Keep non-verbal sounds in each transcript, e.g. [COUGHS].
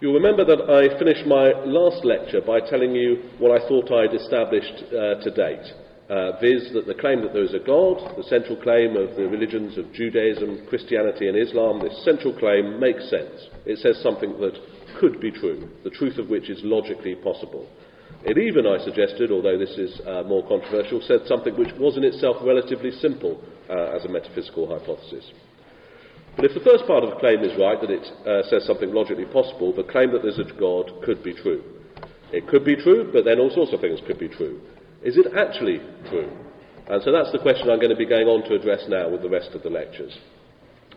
You'll remember that I finished my last lecture by telling you what I thought I'd established uh, to date, uh, viz., that the claim that there is a God, the central claim of the religions of Judaism, Christianity, and Islam, this central claim makes sense. It says something that could be true, the truth of which is logically possible. It even, I suggested, although this is uh, more controversial, said something which was in itself relatively simple uh, as a metaphysical hypothesis. But if the first part of the claim is right, that it uh, says something logically possible, the claim that there's a God could be true. It could be true, but then all sorts of things could be true. Is it actually true? And so that's the question I'm going to be going on to address now with the rest of the lectures.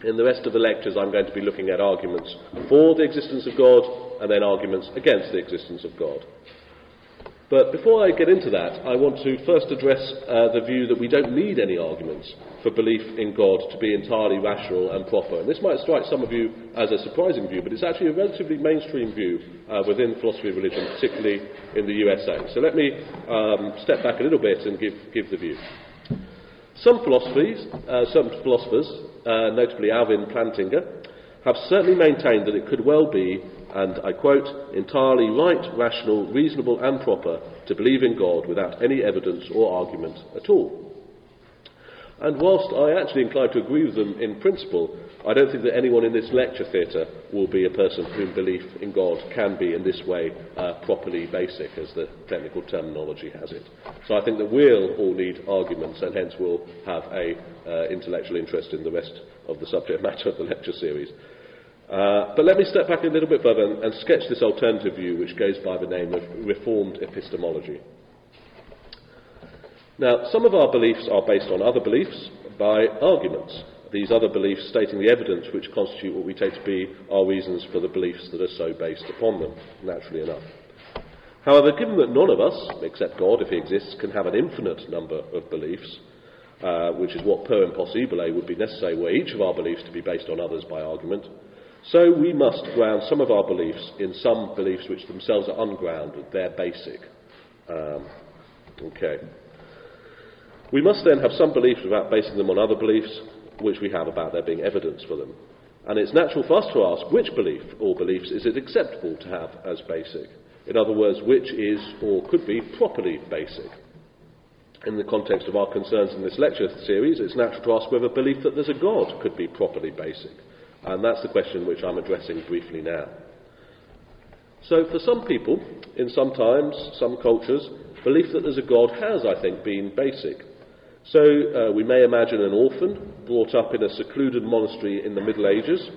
In the rest of the lectures, I'm going to be looking at arguments for the existence of God and then arguments against the existence of God. But before I get into that, I want to first address uh, the view that we don't need any arguments for belief in God to be entirely rational and proper. And this might strike some of you as a surprising view, but it's actually a relatively mainstream view uh, within philosophy of religion, particularly in the USA. So let me um, step back a little bit and give, give the view. Some philosophies, uh, some philosophers, uh, notably Alvin Plantinga, have certainly maintained that it could well be and I quote, entirely right, rational, reasonable, and proper to believe in God without any evidence or argument at all. And whilst I actually incline to agree with them in principle, I don't think that anyone in this lecture theatre will be a person whom belief in God can be in this way uh, properly basic, as the technical terminology has it. So I think that we'll all need arguments, and hence we'll have a uh, intellectual interest in the rest of the subject matter of the lecture series. Uh, but let me step back a little bit further and, and sketch this alternative view, which goes by the name of Reformed epistemology. Now, some of our beliefs are based on other beliefs by arguments. These other beliefs stating the evidence which constitute what we take to be our reasons for the beliefs that are so based upon them, naturally enough. However, given that none of us, except God, if he exists, can have an infinite number of beliefs, uh, which is what per impossibile would be necessary were each of our beliefs to be based on others by argument, so we must ground some of our beliefs in some beliefs which themselves are ungrounded, they're basic. Um, okay. We must then have some beliefs without basing them on other beliefs which we have about there being evidence for them. And it's natural for us to ask which belief or beliefs is it acceptable to have as basic? In other words, which is or could be properly basic? In the context of our concerns in this lecture series, it's natural to ask whether belief that there's a God could be properly basic. And that's the question which I'm addressing briefly now. So, for some people, in some times, some cultures, belief that there's a God has, I think, been basic. So, uh, we may imagine an orphan brought up in a secluded monastery in the Middle Ages.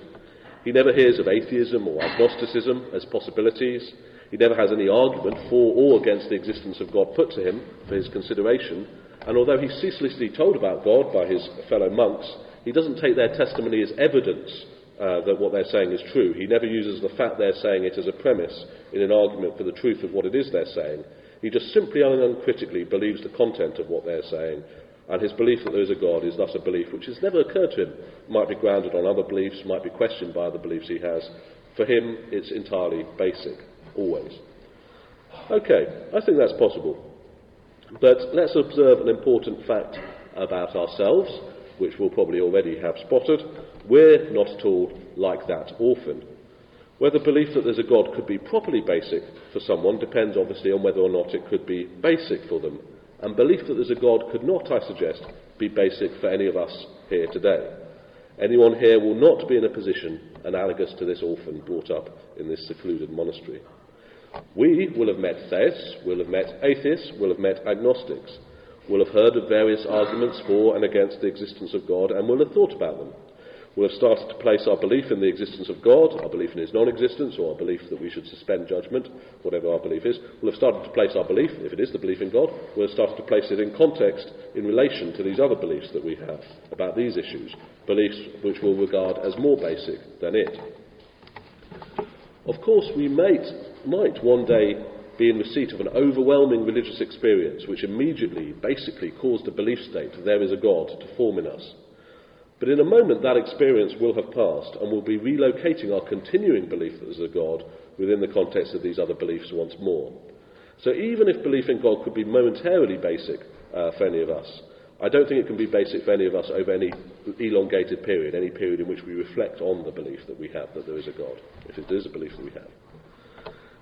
He never hears of atheism or agnosticism as possibilities. He never has any argument for or against the existence of God put to him for his consideration. And although he's ceaselessly told about God by his fellow monks, he doesn't take their testimony as evidence uh, that what they're saying is true. He never uses the fact they're saying it as a premise in an argument for the truth of what it is they're saying. He just simply and uncritically believes the content of what they're saying, and his belief that there is a God is thus a belief which has never occurred to him. Might be grounded on other beliefs, might be questioned by other beliefs he has. For him, it's entirely basic, always. Okay, I think that's possible. But let's observe an important fact about ourselves which we'll probably already have spotted, we're not at all like that orphan. Whether belief that there's a God could be properly basic for someone depends obviously on whether or not it could be basic for them. And belief that there's a God could not, I suggest, be basic for any of us here today. Anyone here will not be in a position analogous to this orphan brought up in this secluded monastery. We will have met theists, will have met atheists, will have met agnostics will have heard of various arguments for and against the existence of God and will have thought about them. We'll have started to place our belief in the existence of God, our belief in his non existence, or our belief that we should suspend judgment, whatever our belief is. We'll have started to place our belief, if it is the belief in God, we'll have started to place it in context in relation to these other beliefs that we have about these issues, beliefs which we'll regard as more basic than it. Of course, we might, might one day be in receipt of an overwhelming religious experience which immediately, basically, caused a belief state there is a God to form in us. But in a moment, that experience will have passed, and we'll be relocating our continuing belief that there's a God within the context of these other beliefs once more. So even if belief in God could be momentarily basic uh, for any of us, I don't think it can be basic for any of us over any elongated period, any period in which we reflect on the belief that we have that there is a God, if it is a belief that we have.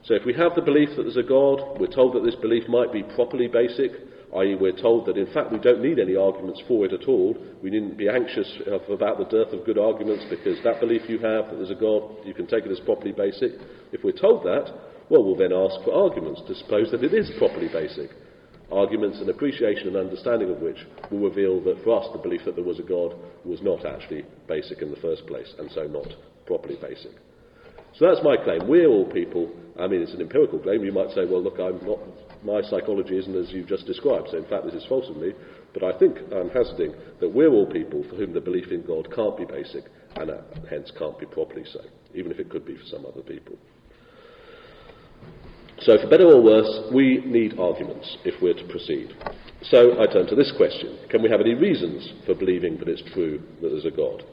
So if we have the belief that there's a God, we're told that this belief might be properly basic, i.e., we're told that in fact we don't need any arguments for it at all. We needn't be anxious about the dearth of good arguments because that belief you have that there's a God, you can take it as properly basic. If we're told that, well, we'll then ask for arguments to suppose that it is properly basic. Arguments and appreciation and understanding of which will reveal that for us the belief that there was a God was not actually basic in the first place and so not properly basic. So that's my claim. We're all people. I mean, it's an empirical claim. You might say, well, look, I'm not, my psychology isn't as you've just described, so in fact this is false of me. But I think I'm hazarding that we're all people for whom the belief in God can't be basic and uh, hence can't be properly so, even if it could be for some other people. So, for better or worse, we need arguments if we're to proceed. So, I turn to this question Can we have any reasons for believing that it's true that there's a God?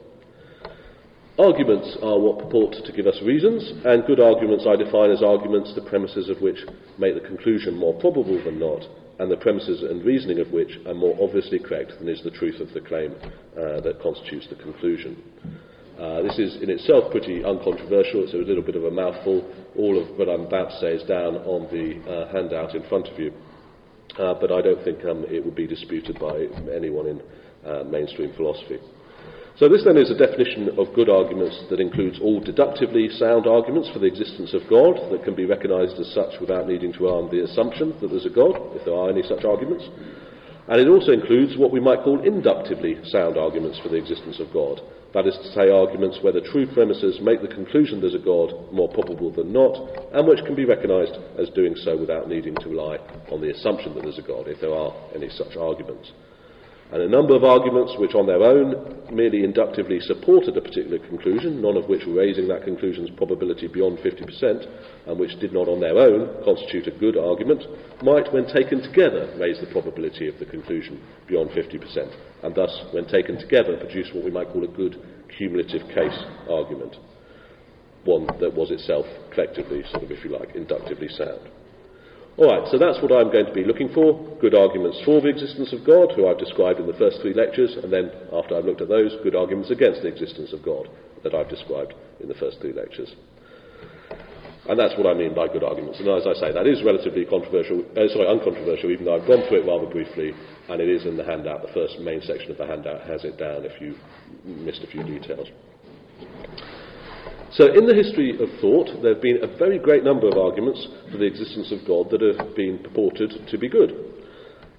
Arguments are what purport to give us reasons, and good arguments I define as arguments the premises of which make the conclusion more probable than not, and the premises and reasoning of which are more obviously correct than is the truth of the claim uh, that constitutes the conclusion. Uh, this is in itself pretty uncontroversial. It's a little bit of a mouthful. All of what I'm about to say is down on the uh, handout in front of you. Uh, but I don't think um, it would be disputed by anyone in uh, mainstream philosophy. So this then is a definition of good arguments that includes all deductively sound arguments for the existence of God that can be recognized as such without needing to arm the assumption that there's a God, if there are any such arguments. And it also includes what we might call inductively sound arguments for the existence of God. That is to say, arguments where the true premises make the conclusion there's a God more probable than not, and which can be recognised as doing so without needing to rely on the assumption that there's a God, if there are any such arguments and a number of arguments which on their own merely inductively supported a particular conclusion, none of which were raising that conclusion's probability beyond 50%, and which did not on their own constitute a good argument, might, when taken together, raise the probability of the conclusion beyond 50%, and thus, when taken together, produce what we might call a good cumulative case argument, one that was itself collectively, sort of, if you like, inductively sound. All right, so that's what I'm going to be looking for good arguments for the existence of God, who I've described in the first three lectures, and then, after I've looked at those, good arguments against the existence of God that I've described in the first three lectures. And that's what I mean by good arguments. And as I say, that is relatively controversial, uh, sorry, uncontroversial, even though I've gone through it rather briefly, and it is in the handout. The first main section of the handout has it down if you missed a few details. So, in the history of thought, there have been a very great number of arguments for the existence of God that have been purported to be good.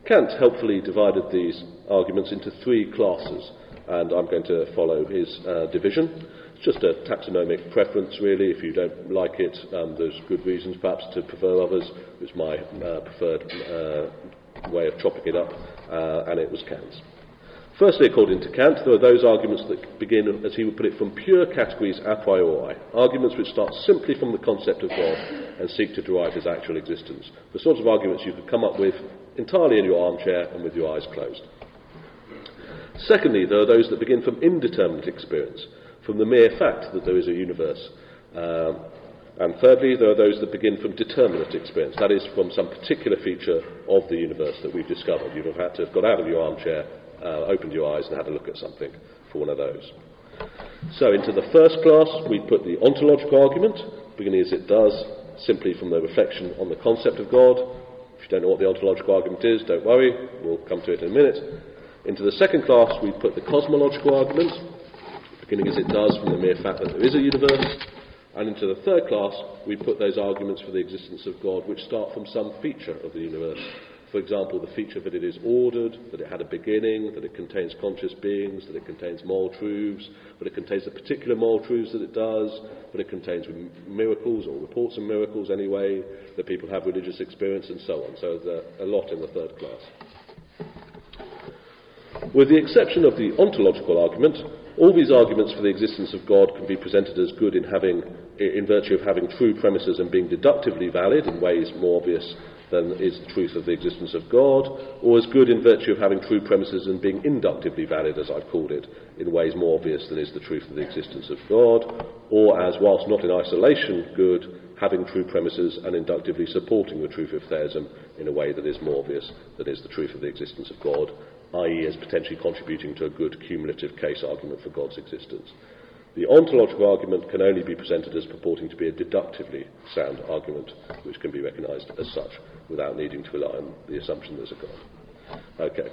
Kant helpfully divided these arguments into three classes, and I'm going to follow his uh, division. It's just a taxonomic preference, really. If you don't like it, um, there's good reasons perhaps to prefer others. It's my uh, preferred uh, way of chopping it up, uh, and it was Kant's. Firstly, according to Kant, there are those arguments that begin, as he would put it, from pure categories a priori, arguments which start simply from the concept of God and seek to derive his actual existence. The sorts of arguments you could come up with entirely in your armchair and with your eyes closed. Secondly, there are those that begin from indeterminate experience, from the mere fact that there is a universe. Um, and thirdly, there are those that begin from determinate experience, that is, from some particular feature of the universe that we've discovered. You'd have had to have got out of your armchair uh, opened your eyes and had a look at something for one of those. So, into the first class, we put the ontological argument, beginning as it does, simply from the reflection on the concept of God. If you don't know what the ontological argument is, don't worry, we'll come to it in a minute. Into the second class, we put the cosmological argument, beginning as it does from the mere fact that there is a universe. And into the third class, we put those arguments for the existence of God which start from some feature of the universe for example, the feature that it is ordered, that it had a beginning, that it contains conscious beings, that it contains moral truths, that it contains the particular moral truths that it does, that it contains miracles or reports of miracles anyway, that people have religious experience and so on. So there's a lot in the third class. With the exception of the ontological argument, all these arguments for the existence of God can be presented as good in, having, in virtue of having true premises and being deductively valid in ways more obvious than is the truth of the existence of God, or as good in virtue of having true premises and being inductively valid, as I've called it, in ways more obvious than is the truth of the existence of God, or as, whilst not in isolation, good, having true premises and inductively supporting the truth of theism in a way that is more obvious than is the truth of the existence of God, i.e., as potentially contributing to a good cumulative case argument for God's existence. The ontological argument can only be presented as purporting to be a deductively sound argument, which can be recognised as such without needing to rely on the assumption there's a God. Okay.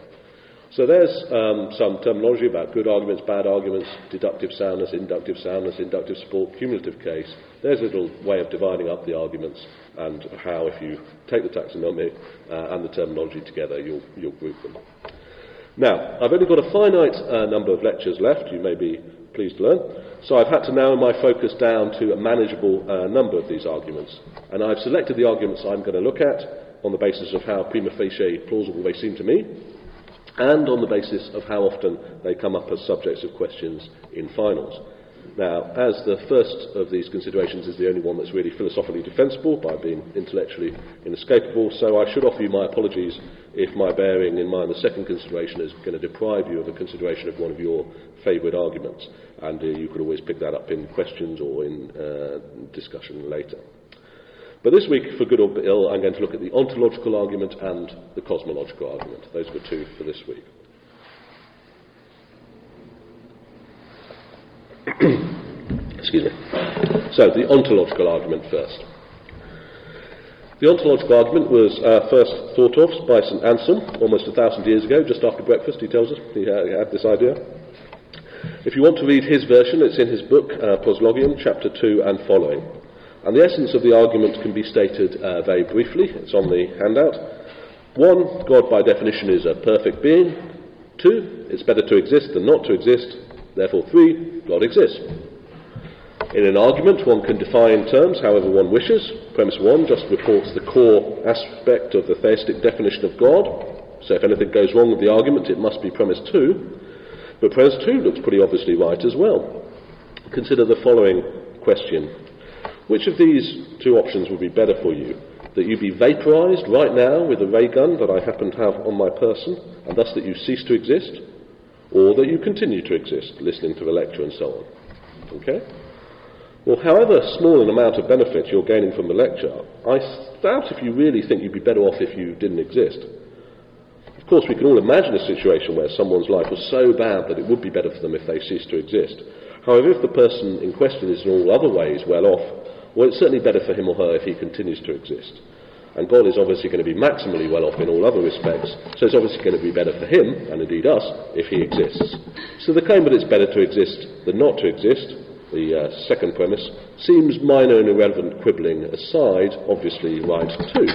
So there's um, some terminology about good arguments, bad arguments, deductive soundness, inductive soundness, inductive support, cumulative case. There's a little way of dividing up the arguments and how, if you take the taxonomy uh, and the terminology together, you'll, you'll group them. Now, I've only got a finite uh, number of lectures left, you may be pleased to learn, so I've had to narrow my focus down to a manageable uh, number of these arguments. And I've selected the arguments I'm going to look at on the basis of how prima facie plausible they seem to me, and on the basis of how often they come up as subjects of questions in finals. Now, as the first of these considerations is the only one that's really philosophically defensible by being intellectually inescapable, so I should offer you my apologies if my bearing in mind the second consideration is going to deprive you of a consideration of one of your favourite arguments, and uh, you could always pick that up in questions or in uh, discussion later. But this week, for good or ill, I'm going to look at the ontological argument and the cosmological argument. Those were two for this week. [CLEARS THROAT] Excuse me. So, the ontological argument first. The ontological argument was uh, first thought of by St. Anselm almost a thousand years ago, just after breakfast, he tells us. He had this idea. If you want to read his version, it's in his book, uh, chapter 2 and following. And the essence of the argument can be stated uh, very briefly. It's on the handout. One, God by definition is a perfect being. Two, it's better to exist than not to exist. Therefore, three, God exists. In an argument, one can define terms however one wishes. Premise one just reports the core aspect of the theistic definition of God. So if anything goes wrong with the argument, it must be premise two. But premise two looks pretty obviously right as well. Consider the following question which of these two options would be better for you? That you be vaporized right now with a ray gun that I happen to have on my person, and thus that you cease to exist? Or that you continue to exist, listening to the lecture and so on? Okay? Well, however small an amount of benefit you're gaining from the lecture, I doubt if you really think you'd be better off if you didn't exist. Course, we can all imagine a situation where someone's life was so bad that it would be better for them if they ceased to exist. However, if the person in question is in all other ways well off, well, it's certainly better for him or her if he continues to exist. And God is obviously going to be maximally well off in all other respects, so it's obviously going to be better for him, and indeed us, if he exists. So the claim that it's better to exist than not to exist, the uh, second premise, seems minor and irrelevant quibbling aside, obviously right too.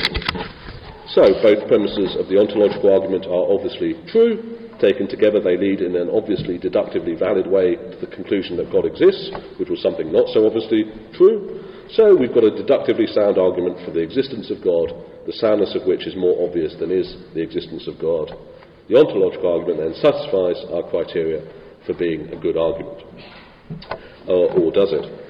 So both premises of the ontological argument are obviously true. Taken together, they lead in an obviously deductively valid way to the conclusion that God exists, which was something not so obviously true. So we've got a deductively sound argument for the existence of God, the soundness of which is more obvious than is the existence of God. The ontological argument then satisfies our criteria for being a good argument. Or, or does it?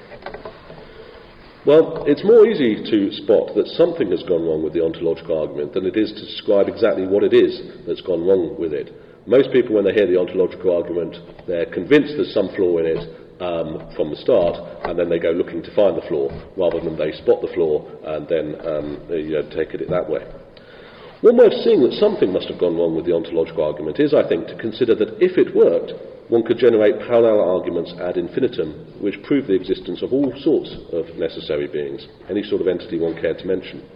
Well, it's more easy to spot that something has gone wrong with the ontological argument than it is to describe exactly what it is that's gone wrong with it. Most people, when they hear the ontological argument, they're convinced there's some flaw in it, um, from the start, and then they go looking to find the flaw, rather than they spot the flaw and then um, you know, take it that way. One way of seeing that something must have gone wrong with the ontological argument is, I think, to consider that if it worked, one could generate parallel arguments ad infinitum, which prove the existence of all sorts of necessary beings, any sort of entity one cared to mention.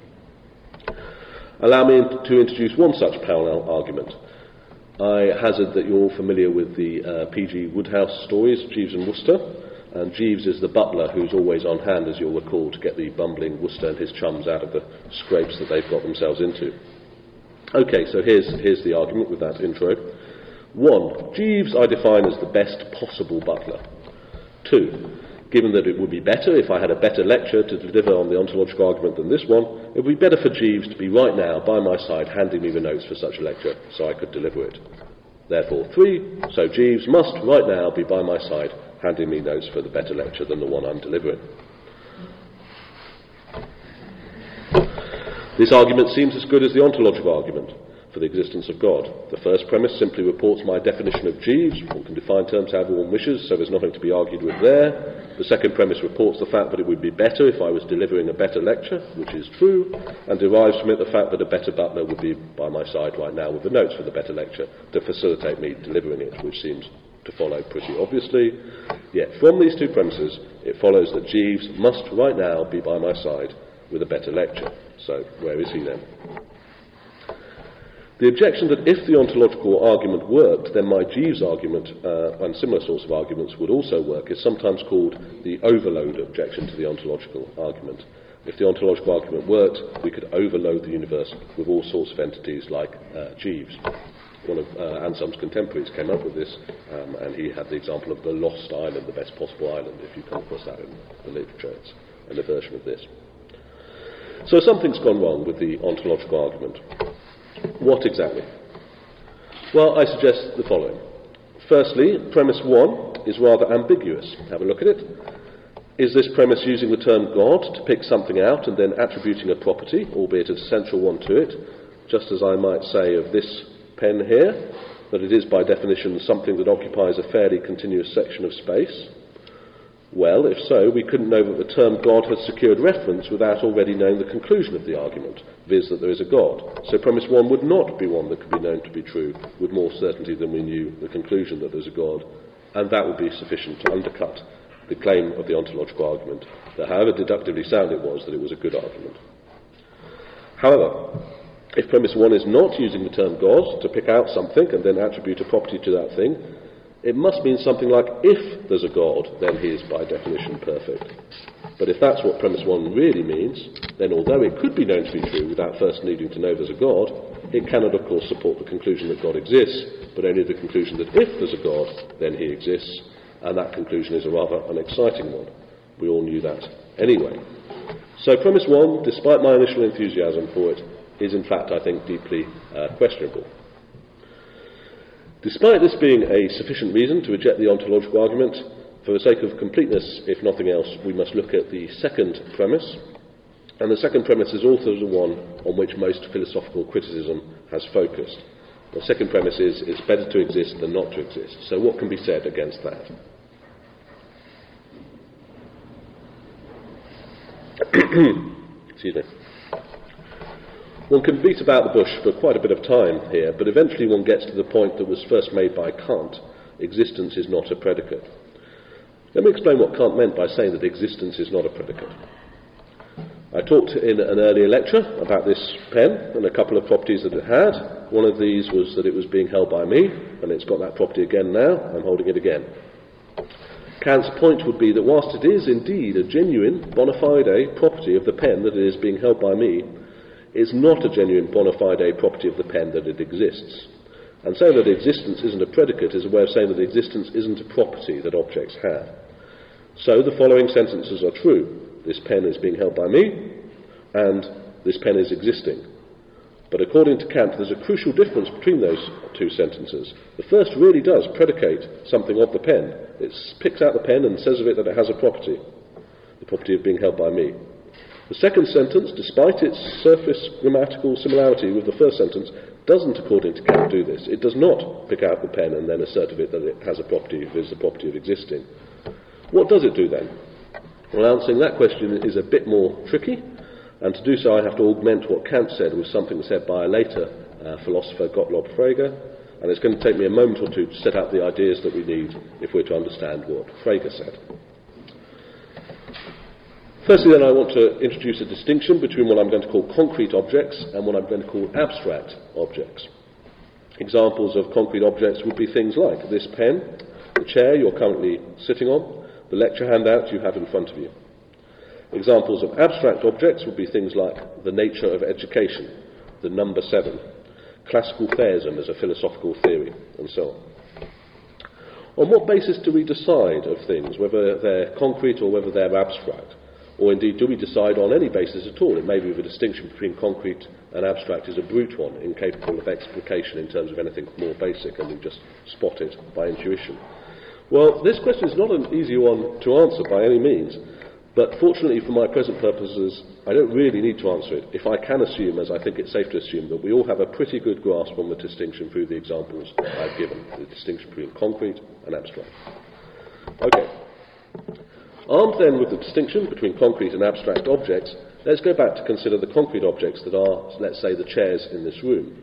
Allow me to introduce one such parallel argument. I hazard that you're all familiar with the uh, P.G. Wodehouse stories, Jeeves and Wooster. And Jeeves is the butler who's always on hand, as you'll recall, to get the bumbling Wooster and his chums out of the scrapes that they've got themselves into. Okay, so here's, here's the argument with that intro. One, Jeeves I define as the best possible butler. Two, given that it would be better if I had a better lecture to deliver on the ontological argument than this one, it would be better for Jeeves to be right now by my side handing me the notes for such a lecture so I could deliver it. Therefore, three, so Jeeves must right now be by my side handing me notes for the better lecture than the one I'm delivering. This argument seems as good as the ontological argument for the existence of God. The first premise simply reports my definition of Jeeves. One can define terms however one wishes, so there's nothing to be argued with there. The second premise reports the fact that it would be better if I was delivering a better lecture, which is true, and derives from it the fact that a better butler would be by my side right now with the notes for the better lecture to facilitate me delivering it, which seems to follow pretty obviously. Yet from these two premises, it follows that Jeeves must right now be by my side with a better lecture. So, where is he then? The objection that if the ontological argument worked, then my Jeeves argument uh, and similar sorts of arguments would also work is sometimes called the overload objection to the ontological argument. If the ontological argument worked, we could overload the universe with all sorts of entities like uh, Jeeves. One of uh, Anselm's contemporaries came up with this, um, and he had the example of the lost island, the best possible island, if you come across that in the literature. It's a version of this. So something's gone wrong with the ontological argument. What exactly? Well, I suggest the following. Firstly, premise one is rather ambiguous. Have a look at it. Is this premise using the term God to pick something out and then attributing a property, albeit a central one to it, just as I might say of this pen here, that it is by definition something that occupies a fairly continuous section of space? Well, if so, we couldn't know that the term God had secured reference without already knowing the conclusion of the argument, viz., that there is a God. So premise one would not be one that could be known to be true with more certainty than we knew the conclusion that there's a God, and that would be sufficient to undercut the claim of the ontological argument, that however deductively sound it was, that it was a good argument. However, if premise one is not using the term God to pick out something and then attribute a property to that thing, it must mean something like, if there's a God, then he is by definition perfect. But if that's what premise one really means, then although it could be known to be true without first needing to know there's a God, it cannot, of course, support the conclusion that God exists, but only the conclusion that if there's a God, then he exists, and that conclusion is a rather unexciting one. We all knew that anyway. So premise one, despite my initial enthusiasm for it, is in fact, I think, deeply uh, questionable. Despite this being a sufficient reason to reject the ontological argument, for the sake of completeness, if nothing else, we must look at the second premise. And the second premise is also the one on which most philosophical criticism has focused. The second premise is it's better to exist than not to exist. So, what can be said against that? [CLEARS THROAT] Excuse me. One can beat about the bush for quite a bit of time here, but eventually one gets to the point that was first made by Kant existence is not a predicate. Let me explain what Kant meant by saying that existence is not a predicate. I talked in an earlier lecture about this pen and a couple of properties that it had. One of these was that it was being held by me, and it's got that property again now. I'm holding it again. Kant's point would be that whilst it is indeed a genuine bona fide property of the pen that it is being held by me, is not a genuine bona fide property of the pen that it exists. And saying that existence isn't a predicate is a way of saying that existence isn't a property that objects have. So the following sentences are true. This pen is being held by me, and this pen is existing. But according to Kant, there's a crucial difference between those two sentences. The first really does predicate something of the pen. It picks out the pen and says of it that it has a property, the property of being held by me. The second sentence, despite its surface grammatical similarity with the first sentence, doesn't, according to Kant, do this. It does not pick out the pen and then assert of it that it has a property, is the property of existing. What does it do then? Well, answering that question is a bit more tricky, and to do so I have to augment what Kant said with something said by a later uh, philosopher, Gottlob Frege, and it's going to take me a moment or two to set out the ideas that we need if we're to understand what Frege said. Firstly, then, I want to introduce a distinction between what I'm going to call concrete objects and what I'm going to call abstract objects. Examples of concrete objects would be things like this pen, the chair you're currently sitting on, the lecture handout you have in front of you. Examples of abstract objects would be things like the nature of education, the number seven, classical theism as a philosophical theory, and so on. On what basis do we decide of things, whether they're concrete or whether they're abstract? Or indeed, do we decide on any basis at all? It may be the distinction between concrete and abstract is a brute one, incapable of explication in terms of anything more basic, and we just spot it by intuition. Well, this question is not an easy one to answer by any means, but fortunately for my present purposes, I don't really need to answer it if I can assume, as I think it's safe to assume, that we all have a pretty good grasp on the distinction through the examples I've given, the distinction between concrete and abstract. Okay. Armed then with the distinction between concrete and abstract objects, let's go back to consider the concrete objects that are, let's say, the chairs in this room.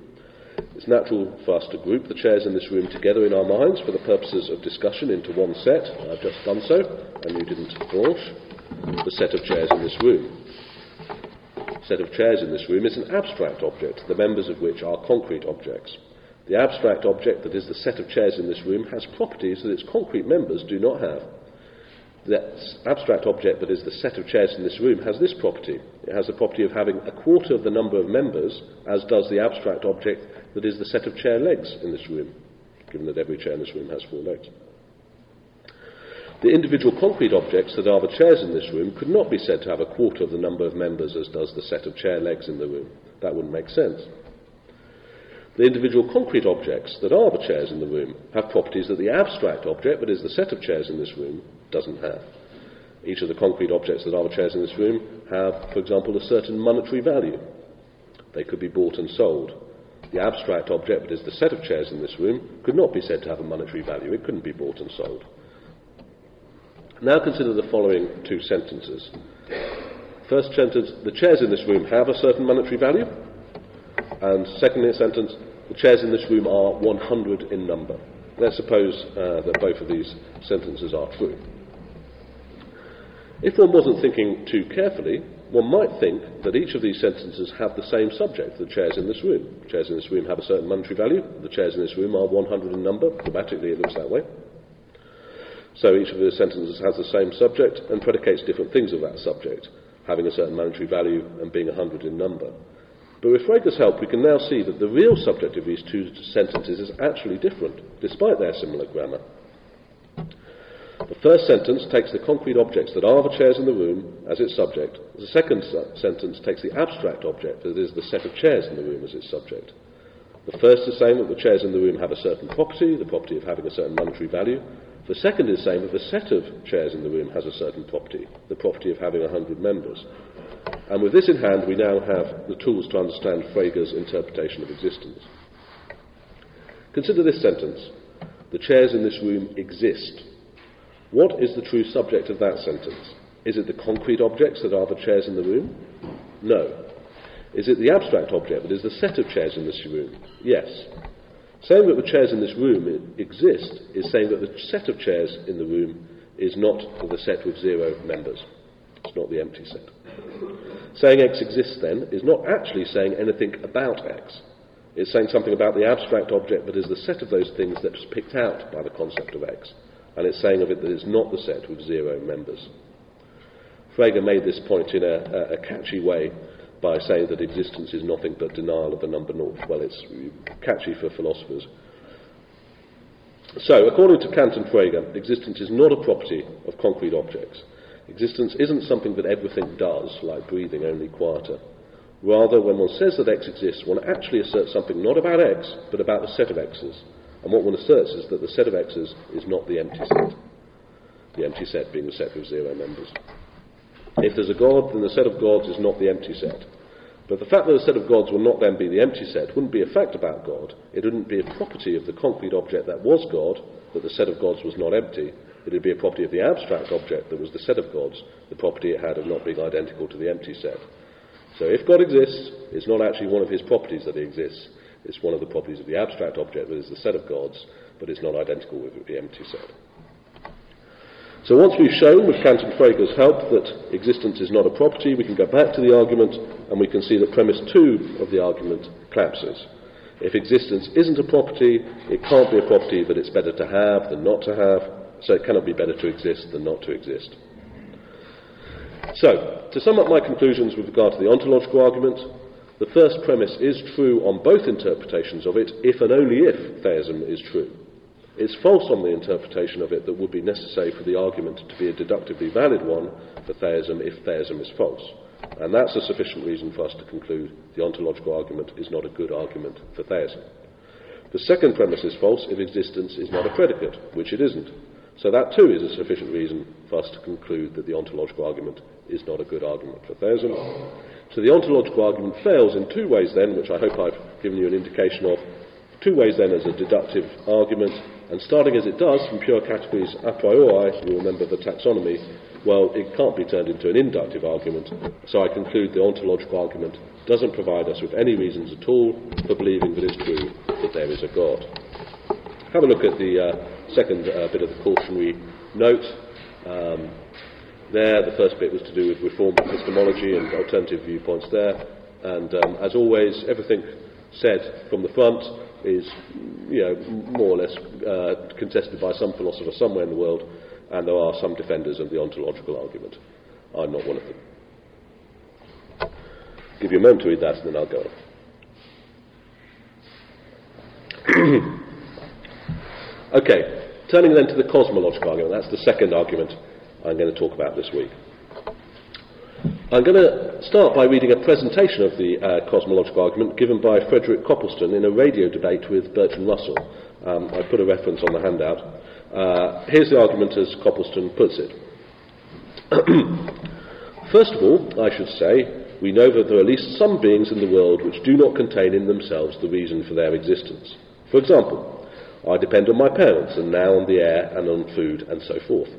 It's natural for us to group the chairs in this room together in our minds for the purposes of discussion into one set. I've just done so, and you didn't blanch. The set of chairs in this room. The set of chairs in this room is an abstract object, the members of which are concrete objects. The abstract object that is the set of chairs in this room has properties that its concrete members do not have. The abstract object that is the set of chairs in this room has this property. It has the property of having a quarter of the number of members, as does the abstract object that is the set of chair legs in this room, given that every chair in this room has four legs. The individual concrete objects that are the chairs in this room could not be said to have a quarter of the number of members as does the set of chair legs in the room. That wouldn't make sense. The individual concrete objects that are the chairs in the room have properties that the abstract object, that is the set of chairs in this room, doesn't have. Each of the concrete objects that are the chairs in this room have, for example, a certain monetary value. They could be bought and sold. The abstract object, that is the set of chairs in this room, could not be said to have a monetary value. It couldn't be bought and sold. Now consider the following two sentences. First sentence, the chairs in this room have a certain monetary value. And second sentence, the chairs in this room are 100 in number. Let's suppose uh, that both of these sentences are true. If one wasn't thinking too carefully, one might think that each of these sentences have the same subject, the chairs in this room. The chairs in this room have a certain monetary value. The chairs in this room are 100 in number. Grammatically, it looks that way. So each of the sentences has the same subject and predicates different things of that subject, having a certain monetary value and being 100 in number. But with Frege's help, we can now see that the real subject of these two sentences is actually different, despite their similar grammar. The first sentence takes the concrete objects that are the chairs in the room as its subject. The second su- sentence takes the abstract object, that is, the set of chairs in the room, as its subject. The first is saying that the chairs in the room have a certain property, the property of having a certain monetary value. The second is saying that the set of chairs in the room has a certain property, the property of having 100 members. And with this in hand, we now have the tools to understand Frege's interpretation of existence. Consider this sentence The chairs in this room exist. What is the true subject of that sentence? Is it the concrete objects that are the chairs in the room? No. Is it the abstract object that is the set of chairs in this room? Yes. Saying that the chairs in this room exist is saying that the set of chairs in the room is not the set with zero members. It's not the empty set. Saying X exists, then, is not actually saying anything about X. It's saying something about the abstract object that is the set of those things that's picked out by the concept of X. And it's saying of it that it's not the set with zero members. Frege made this point in a, a, a catchy way by saying that existence is nothing but denial of the number naught. Well, it's catchy for philosophers. So, according to Kant and Frege, existence is not a property of concrete objects. Existence isn't something that everything does, like breathing, only quieter. Rather, when one says that X exists, one actually asserts something not about X, but about the set of X's. And what one asserts is that the set of X's is not the empty set. The empty set being the set with zero members. If there's a God, then the set of gods is not the empty set. But the fact that the set of gods will not then be the empty set wouldn't be a fact about God. It wouldn't be a property of the concrete object that was God, that the set of gods was not empty, it would be a property of the abstract object that was the set of gods, the property it had of not being identical to the empty set. So if God exists, it's not actually one of his properties that he exists. It's one of the properties of the abstract object that is the set of gods, but it's not identical with the empty set. So once we've shown, with Kant and Frege's help, that existence is not a property, we can go back to the argument and we can see that premise two of the argument collapses. If existence isn't a property, it can't be a property that it's better to have than not to have, so it cannot be better to exist than not to exist. So, to sum up my conclusions with regard to the ontological argument, the first premise is true on both interpretations of it, if and only if theism is true. It's false on the interpretation of it that would be necessary for the argument to be a deductively valid one for theism if theism is false. And that's a sufficient reason for us to conclude the ontological argument is not a good argument for theism. The second premise is false if existence is not a predicate, which it isn't. So that too is a sufficient reason for us to conclude that the ontological argument is not a good argument for theism. So the ontological argument fails in two ways then, which I hope I've given you an indication of. Two ways then as a deductive argument, and starting as it does from pure categories a priori, you remember the taxonomy, well, it can't be turned into an inductive argument, so I conclude the ontological argument doesn't provide us with any reasons at all for believing that it's true that there is a God. Have a look at the uh, second uh, bit of the cautionary note. Um, there, the first bit was to do with reformed epistemology and alternative viewpoints there. And um, as always, everything said from the front is, you know, more or less uh, contested by some philosopher somewhere in the world, and there are some defenders of the ontological argument. I'm not one of them. Give you a moment to read that, and then I'll go on. [CLEARS THROAT] okay, turning then to the cosmological argument. That's the second argument I'm going to talk about this week. I'm going to start by reading a presentation of the uh, cosmological argument given by Frederick Copleston in a radio debate with Bertrand Russell. Um, I put a reference on the handout. Uh, here's the argument as Copleston puts it. [CLEARS THROAT] First of all, I should say, we know that there are at least some beings in the world which do not contain in themselves the reason for their existence. For example, I depend on my parents, and now on the air and on food, and so forth.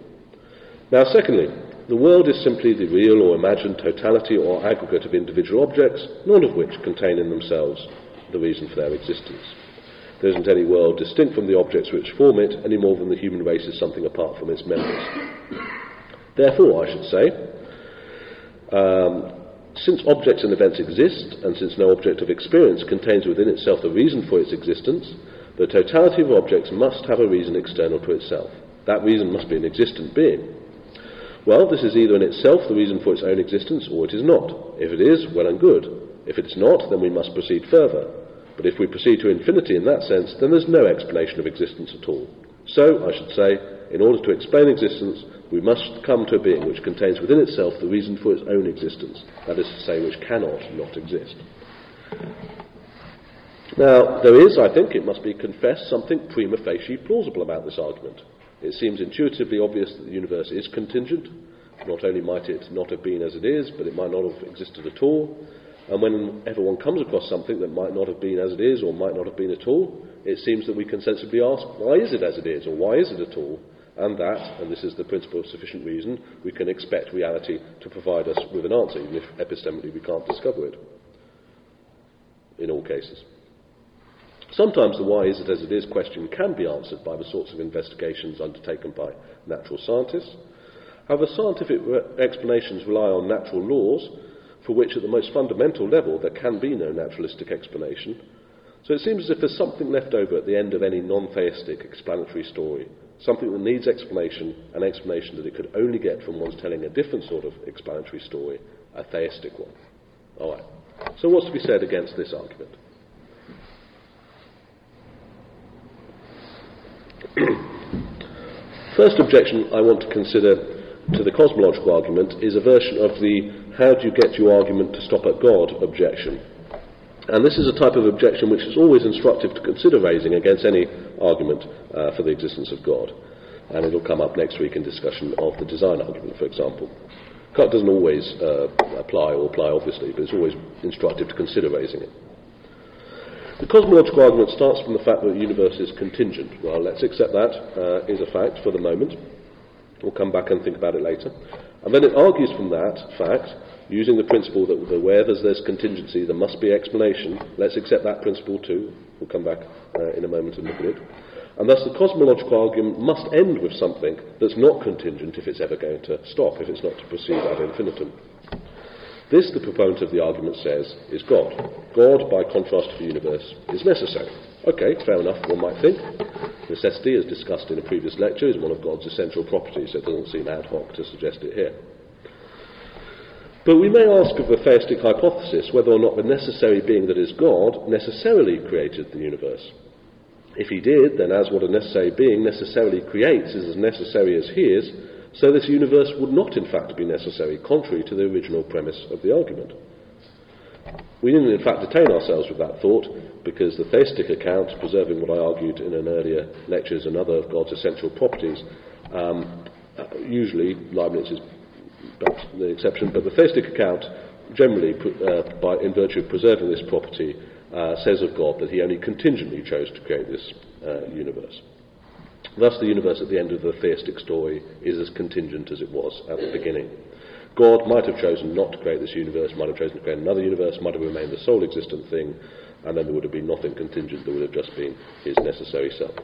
Now, secondly, the world is simply the real or imagined totality or aggregate of individual objects, none of which contain in themselves the reason for their existence. There isn't any world distinct from the objects which form it, any more than the human race is something apart from its members. Therefore, I should say, um, since objects and events exist, and since no object of experience contains within itself the reason for its existence, the totality of objects must have a reason external to itself. That reason must be an existent being. Well, this is either in itself the reason for its own existence, or it is not. If it is, well and good. If it's not, then we must proceed further. But if we proceed to infinity in that sense, then there's no explanation of existence at all. So, I should say, in order to explain existence, we must come to a being which contains within itself the reason for its own existence, that is to say, which cannot not exist. Now, there is, I think, it must be confessed, something prima facie plausible about this argument. It seems intuitively obvious that the universe is contingent. Not only might it not have been as it is, but it might not have existed at all. And whenever one comes across something that might not have been as it is or might not have been at all, it seems that we can sensibly ask, why is it as it is or why is it at all? And that, and this is the principle of sufficient reason, we can expect reality to provide us with an answer, even if epistemically we can't discover it. In all cases. Sometimes the why is it as it is question can be answered by the sorts of investigations undertaken by natural scientists. However, scientific explanations rely on natural laws for which, at the most fundamental level, there can be no naturalistic explanation. So it seems as if there's something left over at the end of any non theistic explanatory story, something that needs explanation, an explanation that it could only get from one's telling a different sort of explanatory story, a theistic one. All right. So, what's to be said against this argument? [CLEARS THROAT] First objection I want to consider to the cosmological argument is a version of the how do you get your argument to stop at God objection. And this is a type of objection which is always instructive to consider raising against any argument uh, for the existence of God. And it'll come up next week in discussion of the design argument, for example. It doesn't always uh, apply or apply, obviously, but it's always instructive to consider raising it. The cosmological argument starts from the fact that the universe is contingent. Well, let's accept that uh, is a fact for the moment. We'll come back and think about it later. And then it argues from that fact, using the principle that where there's, there's contingency, there must be explanation. Let's accept that principle too. We'll come back uh, in a moment and look at it. And thus the cosmological argument must end with something that's not contingent if it's ever going to stop, if it's not to proceed ad infinitum. This, the proponent of the argument says, is God. God, by contrast to the universe, is necessary. Okay, fair enough, one might think. Necessity, as discussed in a previous lecture, is one of God's essential properties, so it doesn't seem ad hoc to suggest it here. But we may ask of the theistic hypothesis whether or not the necessary being that is God necessarily created the universe. If he did, then as what a necessary being necessarily creates is as necessary as he is, so this universe would not in fact be necessary, contrary to the original premise of the argument. We didn't in fact detain ourselves with that thought, because the theistic account, preserving what I argued in an earlier lecture as another of God's essential properties, um, uh, usually Leibniz is perhaps the exception, but the theistic account generally, uh, by, in virtue of preserving this property, uh, says of God that he only contingently chose to create this uh, universe. Thus, the universe at the end of the theistic story is as contingent as it was at the beginning. God might have chosen not to create this universe, might have chosen to create another universe, might have remained the sole existent thing, and then there would have been nothing contingent, there would have just been his necessary self.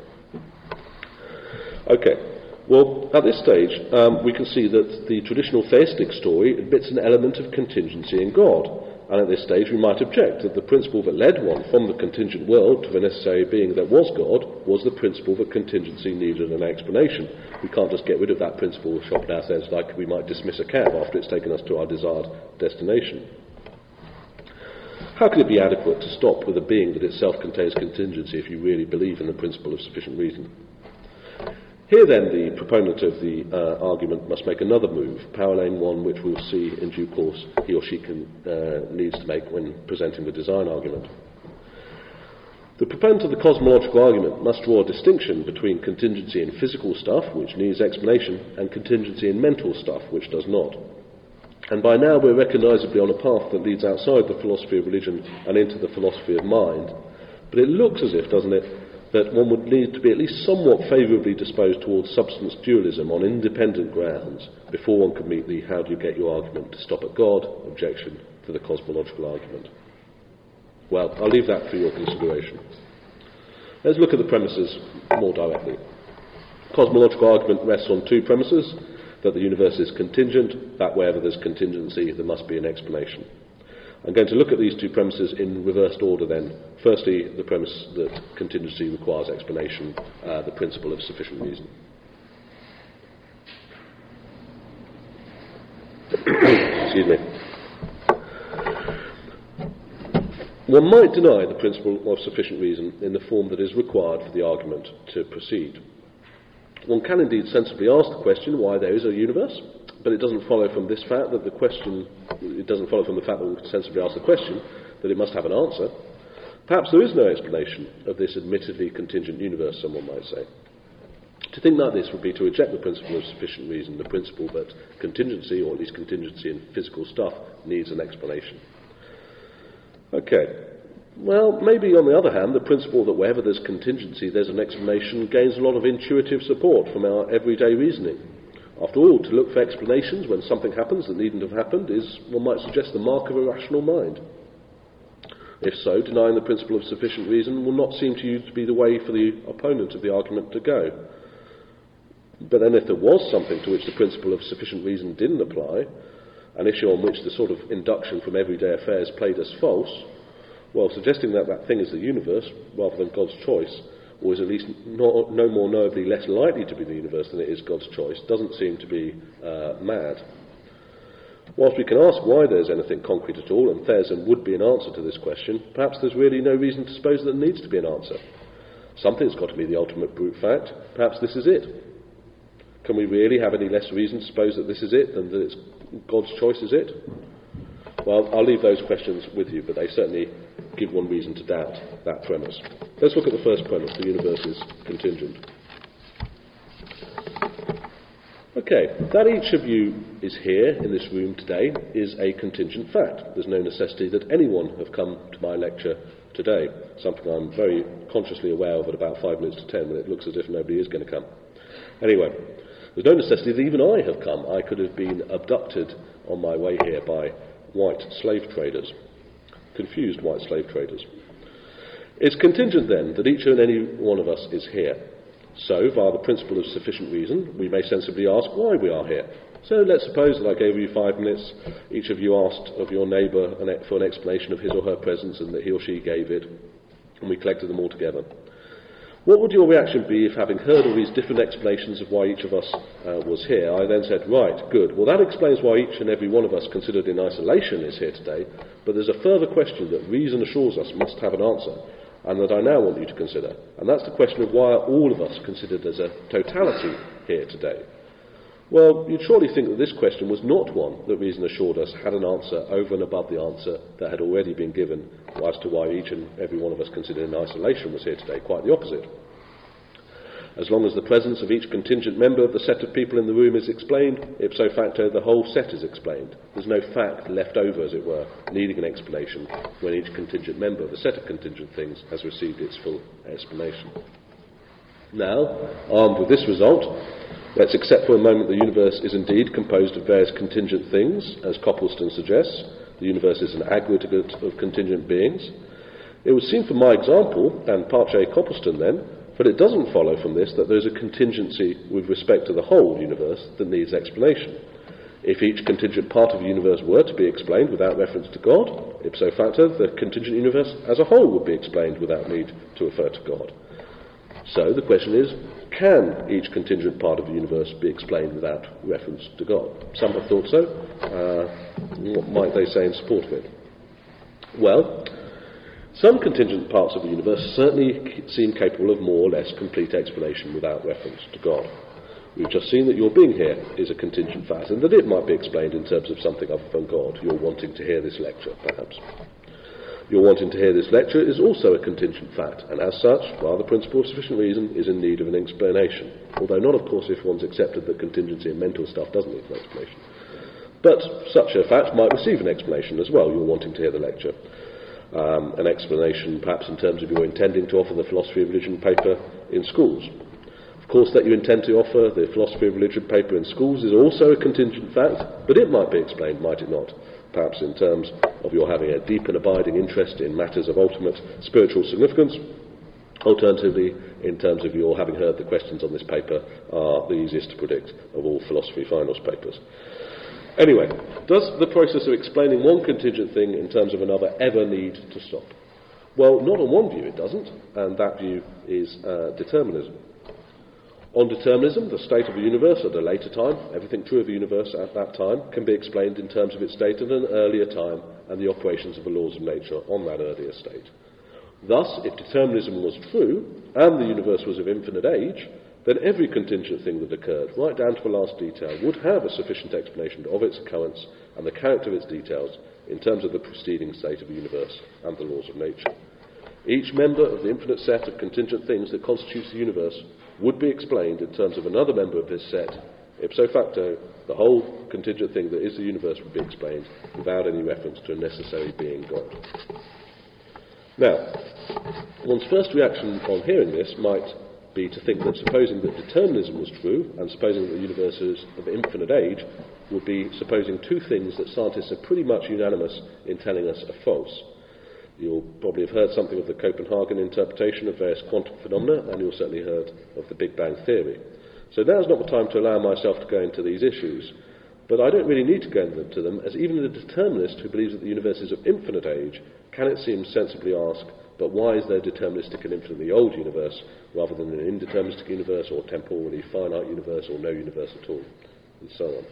Okay, well, at this stage, um, we can see that the traditional theistic story admits an element of contingency in God. And at this stage, we might object that the principle that led one from the contingent world to the necessary being that was God was the principle that contingency needed an explanation. We can't just get rid of that principle, it ourselves like we might dismiss a cab after it's taken us to our desired destination. How can it be adequate to stop with a being that itself contains contingency if you really believe in the principle of sufficient reason? Here, then, the proponent of the uh, argument must make another move, paralleling one which we'll see in due course he or she can, uh, needs to make when presenting the design argument. The proponent of the cosmological argument must draw a distinction between contingency in physical stuff, which needs explanation, and contingency in mental stuff, which does not. And by now we're recognisably on a path that leads outside the philosophy of religion and into the philosophy of mind. But it looks as if, doesn't it, that one would need to be at least somewhat favourably disposed towards substance dualism on independent grounds before one could meet the how do you get your argument to stop at God objection to the cosmological argument. Well, I'll leave that for your consideration. Let's look at the premises more directly. Cosmological argument rests on two premises that the universe is contingent, that wherever there's contingency, there must be an explanation. I'm going to look at these two premises in reversed order then. Firstly, the premise that contingency requires explanation, uh, the principle of sufficient reason. [COUGHS] Excuse me. One might deny the principle of sufficient reason in the form that is required for the argument to proceed. One can indeed sensibly ask the question why there is a universe, but it doesn't follow from this fact that the question, it doesn't follow from the fact that we sensibly ask the question that it must have an answer. Perhaps there is no explanation of this admittedly contingent universe, someone might say. To think like this would be to reject the principle of sufficient reason, the principle that contingency, or at least contingency in physical stuff, needs an explanation. Okay. Well, maybe on the other hand, the principle that wherever there's contingency, there's an explanation gains a lot of intuitive support from our everyday reasoning. After all, to look for explanations when something happens that needn't have happened is, one might suggest, the mark of a rational mind. If so, denying the principle of sufficient reason will not seem to you to be the way for the opponent of the argument to go. But then, if there was something to which the principle of sufficient reason didn't apply, an issue on which the sort of induction from everyday affairs played as false, well, suggesting that that thing is the universe rather than God's choice or is at least no, no more knowably less likely to be the universe than it is God's choice, doesn't seem to be uh, mad. Whilst we can ask why there's anything concrete at all, and theism would be an answer to this question, perhaps there's really no reason to suppose that there needs to be an answer. Something's got to be the ultimate brute fact. Perhaps this is it. Can we really have any less reason to suppose that this is it than that it's God's choice is it? Well, I'll leave those questions with you, but they certainly give one reason to doubt that premise. Let's look at the first premise the universe is contingent. Okay, that each of you is here in this room today is a contingent fact. There's no necessity that anyone have come to my lecture today, something I'm very consciously aware of at about five minutes to ten when it looks as if nobody is going to come. Anyway, there's no necessity that even I have come. I could have been abducted on my way here by white slave traders confused white slave traders. It's contingent then that each and any one of us is here. So, via the principle of sufficient reason, we may sensibly ask why we are here. So let's suppose that I gave you five minutes, each of you asked of your neighbour for an explanation of his or her presence and that he or she gave it, and we collected them all together. What would your reaction be if, having heard all these different explanations of why each of us uh, was here, I then said, Right, good. Well, that explains why each and every one of us considered in isolation is here today, but there's a further question that reason assures us must have an answer, and that I now want you to consider. And that's the question of why are all of us considered as a totality here today? Well, you'd surely think that this question was not one that reason assured us had an answer over and above the answer that had already been given as to why each and every one of us considered in isolation was here today. Quite the opposite. As long as the presence of each contingent member of the set of people in the room is explained, ipso facto the whole set is explained. There's no fact left over, as it were, needing an explanation when each contingent member of the set of contingent things has received its full explanation. Now, armed with this result, let's accept for a moment the universe is indeed composed of various contingent things, as Copleston suggests. The universe is an aggregate of contingent beings. It would seem from my example, and pace Copleston then, but it doesn't follow from this that there's a contingency with respect to the whole universe that needs explanation. If each contingent part of the universe were to be explained without reference to God, ipso facto, the contingent universe as a whole would be explained without need to refer to God. So the question is, can each contingent part of the universe be explained without reference to God? Some have thought so. Uh, what might they say in support of it? Well, some contingent parts of the universe certainly seem capable of more or less complete explanation without reference to God. We've just seen that your being here is a contingent fact, and that it might be explained in terms of something other than God. You're wanting to hear this lecture, perhaps. Your wanting to hear this lecture is also a contingent fact, and as such, while the principle of sufficient reason is in need of an explanation, although not, of course, if one's accepted that contingency and mental stuff doesn't need an explanation. But such a fact might receive an explanation as well. You're wanting to hear the lecture um, an explanation, perhaps in terms of your intending to offer the philosophy of religion paper in schools. Of course, that you intend to offer the philosophy of religion paper in schools is also a contingent fact, but it might be explained, might it not? Perhaps in terms of your having a deep and abiding interest in matters of ultimate spiritual significance. Alternatively, in terms of your having heard the questions on this paper are the easiest to predict of all philosophy finals papers. Anyway, does the process of explaining one contingent thing in terms of another ever need to stop? Well, not on one view it doesn't, and that view is uh, determinism. On determinism, the state of the universe at a later time, everything true of the universe at that time, can be explained in terms of its state at an earlier time and the operations of the laws of nature on that earlier state. Thus, if determinism was true, and the universe was of infinite age, then every contingent thing that occurred, right down to the last detail, would have a sufficient explanation of its occurrence and the character of its details in terms of the preceding state of the universe and the laws of nature. Each member of the infinite set of contingent things that constitutes the universe would be explained in terms of another member of this set. Ipso facto, the whole contingent thing that is the universe would be explained without any reference to a necessary being God. Now, one's first reaction on hearing this might be to think that supposing that determinism was true, and supposing that the universe is of infinite age, would be supposing two things that scientists are pretty much unanimous in telling us are false. You'll probably have heard something of the Copenhagen interpretation of various quantum phenomena, and you'll certainly heard of the Big Bang Theory. So now's not the time to allow myself to go into these issues. But I don't really need to go into them, as even the determinist who believes that the universe is of infinite age can, it seems, sensibly ask but why is there deterministic and infinitely old universe rather than an indeterministic universe or temporally finite universe or no universe at all? And so on.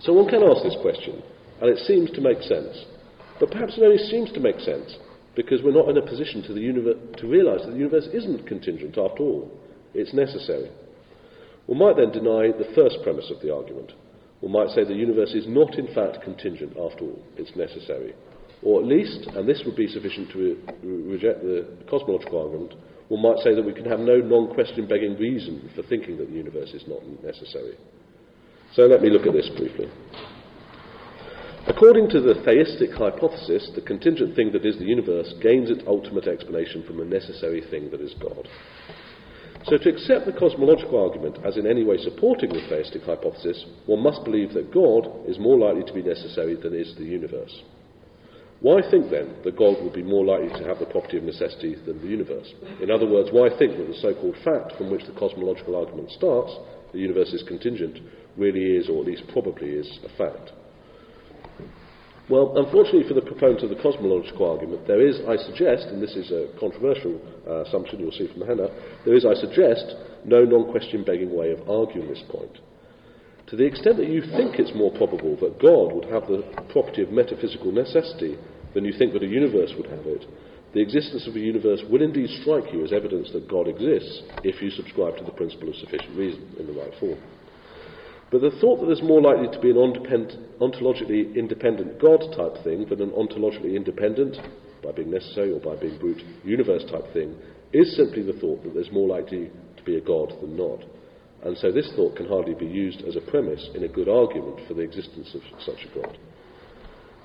So one can ask this question, and it seems to make sense. But perhaps it only seems to make sense because we're not in a position to, univer- to realize that the universe isn't contingent after all. It's necessary. One might then deny the first premise of the argument. One might say the universe is not in fact contingent after all. It's necessary. Or at least, and this would be sufficient to re- reject the cosmological argument, one might say that we can have no non question begging reason for thinking that the universe is not necessary. So let me look at this briefly. According to the theistic hypothesis, the contingent thing that is the universe gains its ultimate explanation from a necessary thing that is God. So, to accept the cosmological argument as in any way supporting the theistic hypothesis, one must believe that God is more likely to be necessary than is the universe. Why think then that God would be more likely to have the property of necessity than the universe? In other words, why think that the so called fact from which the cosmological argument starts, the universe is contingent, really is, or at least probably is, a fact? Well, unfortunately for the proponent of the cosmological argument, there is, I suggest, and this is a controversial uh, assumption you'll see from Hannah, there is, I suggest, no non question begging way of arguing this point. To the extent that you think it's more probable that God would have the property of metaphysical necessity than you think that a universe would have it, the existence of a universe will indeed strike you as evidence that God exists if you subscribe to the principle of sufficient reason in the right form. But the thought that there's more likely to be an ontologically independent God type thing than an ontologically independent, by being necessary or by being brute, universe type thing, is simply the thought that there's more likely to be a God than not. And so this thought can hardly be used as a premise in a good argument for the existence of such a God.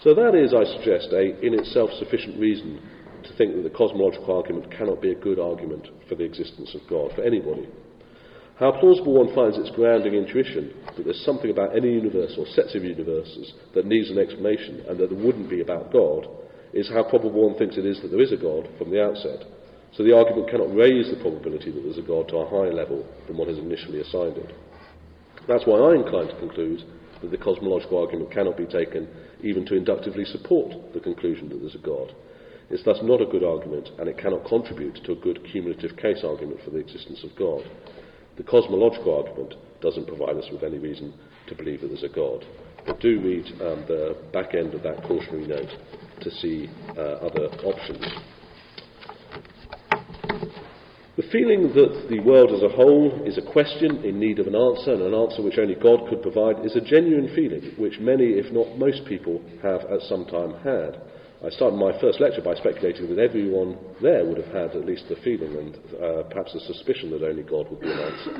So that is, I suggest, a in itself sufficient reason to think that the cosmological argument cannot be a good argument for the existence of God, for anybody. How plausible one finds its grounding intuition that there's something about any universe or sets of universes that needs an explanation and that there wouldn't be about God is how probable one thinks it is that there is a God from the outset. So the argument cannot raise the probability that there's a God to a higher level than what is initially assigned it. That's why I incline to conclude that the cosmological argument cannot be taken even to inductively support the conclusion that there's a God. It's thus not a good argument, and it cannot contribute to a good cumulative case argument for the existence of God. The cosmological argument doesn't provide us with any reason to believe that there's a God. But do read um, the back end of that cautionary note to see uh, other options. The feeling that the world as a whole is a question in need of an answer, and an answer which only God could provide, is a genuine feeling which many, if not most people, have at some time had. I started my first lecture by speculating that everyone there would have had at least the feeling and uh, perhaps a suspicion that only God would be an answer.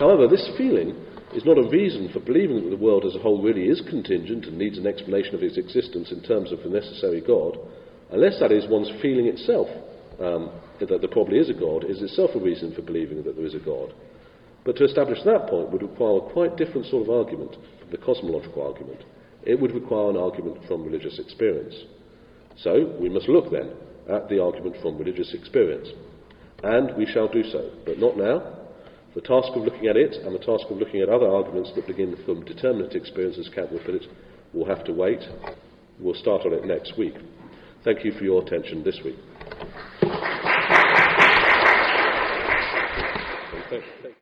However, this feeling is not a reason for believing that the world as a whole really is contingent and needs an explanation of its existence in terms of the necessary God, unless that is one's feeling itself um, that there probably is a God is itself a reason for believing that there is a God. But to establish that point would require a quite different sort of argument from the cosmological argument it would require an argument from religious experience. So we must look then at the argument from religious experience. And we shall do so, but not now. The task of looking at it and the task of looking at other arguments that begin from determinate experience, as Kant put it, will have to wait. We'll start on it next week. Thank you for your attention this week. Thank you.